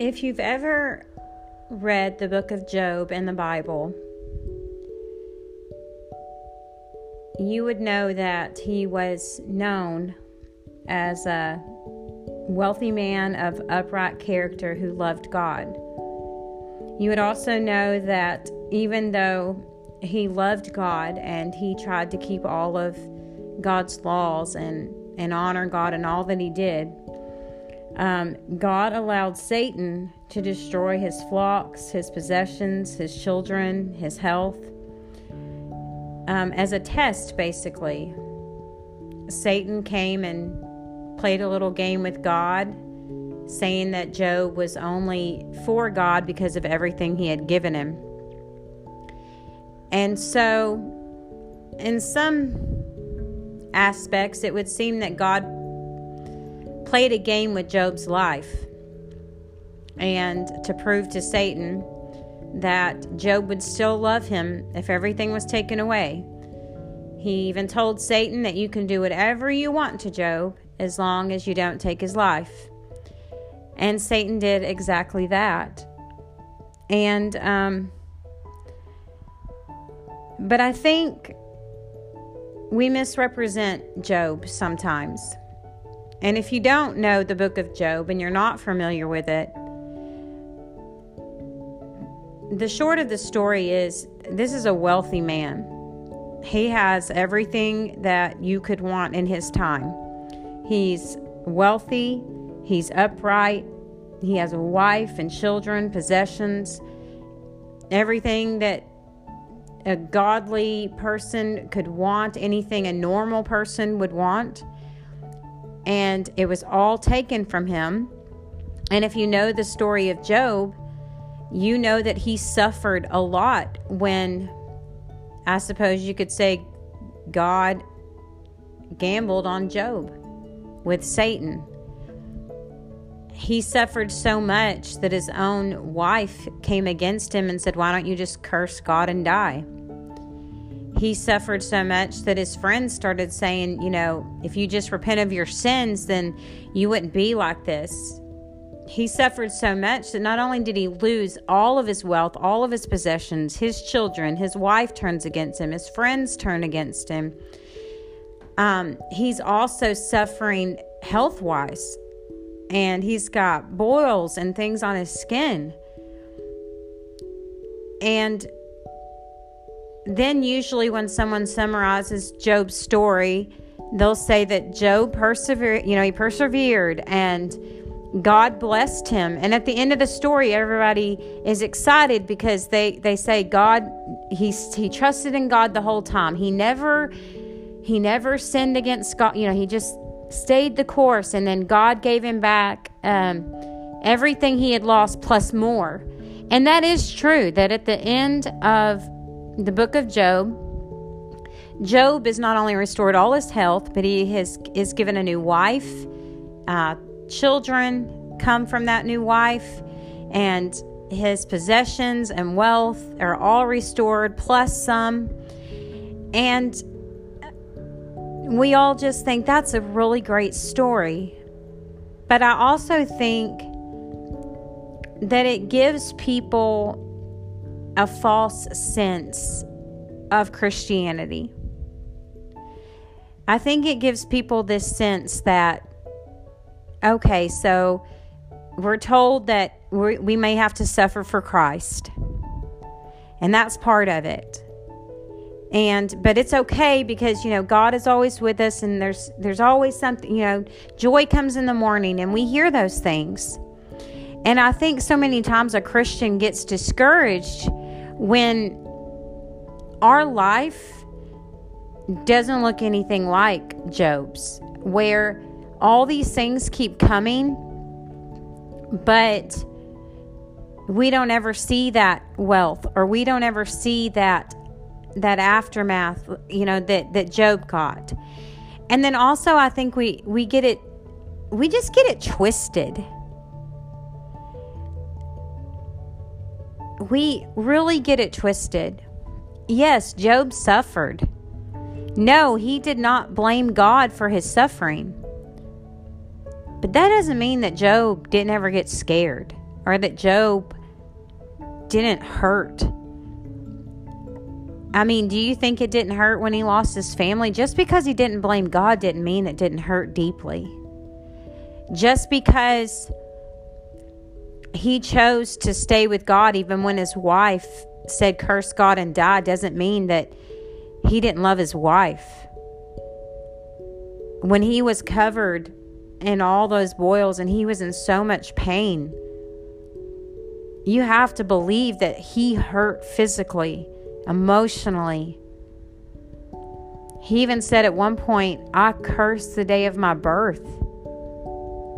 If you've ever read the book of Job in the Bible, you would know that he was known as a wealthy man of upright character who loved God. You would also know that even though he loved God and he tried to keep all of God's laws and, and honor God in all that he did, um, God allowed Satan to destroy his flocks, his possessions, his children, his health, um, as a test, basically. Satan came and played a little game with God, saying that Job was only for God because of everything he had given him. And so, in some aspects, it would seem that God played a game with Job's life and to prove to Satan that Job would still love him if everything was taken away. He even told Satan that you can do whatever you want to Job as long as you don't take his life. And Satan did exactly that. And, um, but I think we misrepresent Job sometimes. And if you don't know the book of Job and you're not familiar with it, the short of the story is this is a wealthy man. He has everything that you could want in his time. He's wealthy, he's upright, he has a wife and children, possessions, everything that a godly person could want, anything a normal person would want and it was all taken from him. And if you know the story of Job, you know that he suffered a lot when I suppose you could say God gambled on Job with Satan. He suffered so much that his own wife came against him and said, Why don't you just curse God and die? He suffered so much that his friends started saying, you know, if you just repent of your sins, then you wouldn't be like this. He suffered so much that not only did he lose all of his wealth, all of his possessions, his children, his wife turns against him, his friends turn against him. Um, he's also suffering health wise, and he's got boils and things on his skin. And then, usually, when someone summarizes Job's story, they'll say that Job persevered, you know, he persevered and God blessed him. And at the end of the story, everybody is excited because they, they say God, he, he trusted in God the whole time. He never, he never sinned against God. You know, he just stayed the course and then God gave him back um, everything he had lost plus more. And that is true that at the end of the book of Job, Job is not only restored all his health, but he has, is given a new wife. Uh, children come from that new wife, and his possessions and wealth are all restored, plus some. And we all just think that's a really great story. But I also think that it gives people a false sense of Christianity. I think it gives people this sense that, okay, so we're told that we we may have to suffer for Christ, and that's part of it. And but it's okay because you know God is always with us, and there's there's always something you know joy comes in the morning, and we hear those things. And I think so many times a Christian gets discouraged when our life doesn't look anything like Job's, where all these things keep coming, but we don't ever see that wealth or we don't ever see that that aftermath you know that that Job got. And then also I think we we get it we just get it twisted we really get it twisted. Yes, Job suffered. No, he did not blame God for his suffering. But that doesn't mean that Job didn't ever get scared or that Job didn't hurt. I mean, do you think it didn't hurt when he lost his family? Just because he didn't blame God didn't mean it didn't hurt deeply. Just because he chose to stay with God even when his wife said, Curse God and die, doesn't mean that he didn't love his wife. When he was covered in all those boils and he was in so much pain, you have to believe that he hurt physically, emotionally. He even said at one point, I cursed the day of my birth,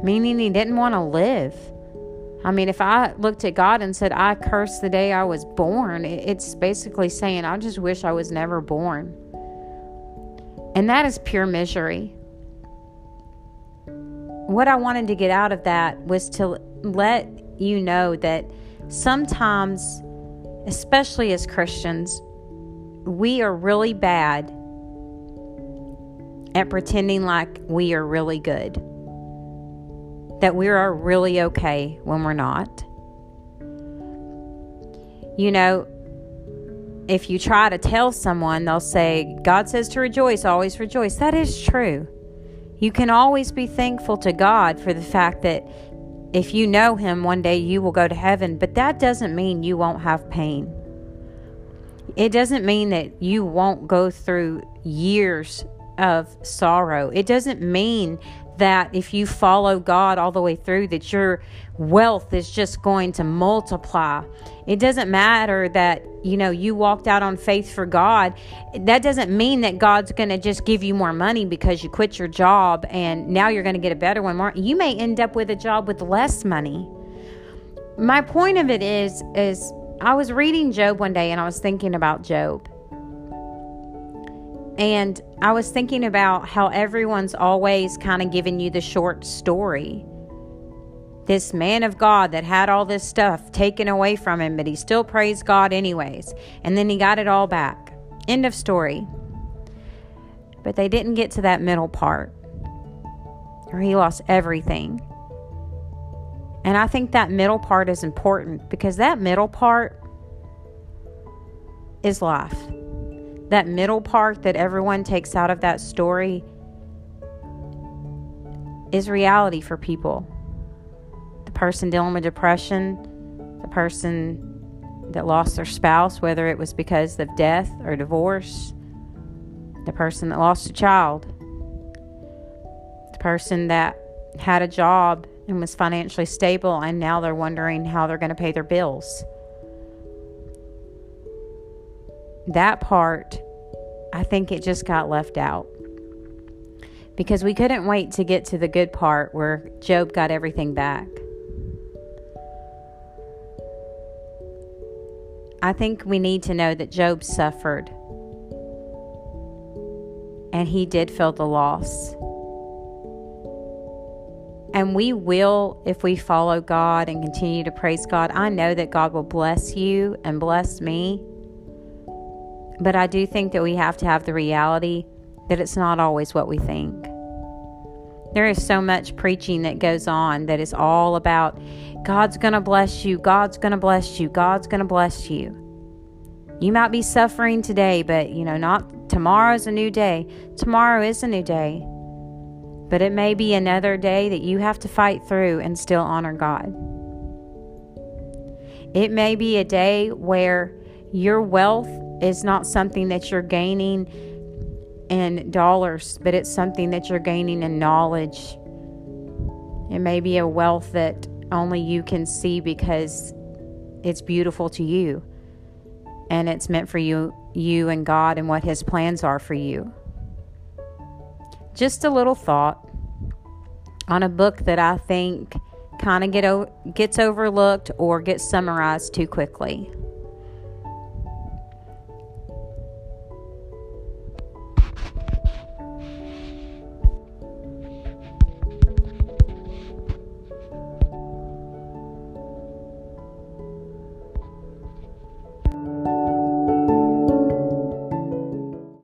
meaning he didn't want to live. I mean, if I looked at God and said, I curse the day I was born, it's basically saying, I just wish I was never born. And that is pure misery. What I wanted to get out of that was to let you know that sometimes, especially as Christians, we are really bad at pretending like we are really good, that we are really okay when we're not. You know, if you try to tell someone, they'll say, God says to rejoice, always rejoice. That is true. You can always be thankful to God for the fact that if you know Him, one day you will go to heaven, but that doesn't mean you won't have pain. It doesn't mean that you won't go through years of sorrow. It doesn't mean that if you follow God all the way through that your wealth is just going to multiply. It doesn't matter that you know you walked out on faith for God. That doesn't mean that God's going to just give you more money because you quit your job and now you're going to get a better one. You may end up with a job with less money. My point of it is is I was reading Job one day and I was thinking about Job. And I was thinking about how everyone's always kind of giving you the short story. This man of God that had all this stuff taken away from him, but he still praised God anyways. And then he got it all back. End of story. But they didn't get to that middle part, or he lost everything. And I think that middle part is important because that middle part is life that middle part that everyone takes out of that story is reality for people. The person dealing with depression, the person that lost their spouse, whether it was because of death or divorce, the person that lost a child, the person that had a job and was financially stable and now they're wondering how they're going to pay their bills. That part, I think it just got left out. Because we couldn't wait to get to the good part where Job got everything back. I think we need to know that Job suffered and he did feel the loss. And we will, if we follow God and continue to praise God, I know that God will bless you and bless me but I do think that we have to have the reality that it's not always what we think. There is so much preaching that goes on that is all about God's going to bless you, God's going to bless you, God's going to bless you. You might be suffering today, but you know, not tomorrow's a new day. Tomorrow is a new day. But it may be another day that you have to fight through and still honor God. It may be a day where your wealth is not something that you're gaining in dollars, but it's something that you're gaining in knowledge. It may be a wealth that only you can see because it's beautiful to you and it's meant for you you and God and what his plans are for you. Just a little thought on a book that I think kind of get o- gets overlooked or gets summarized too quickly.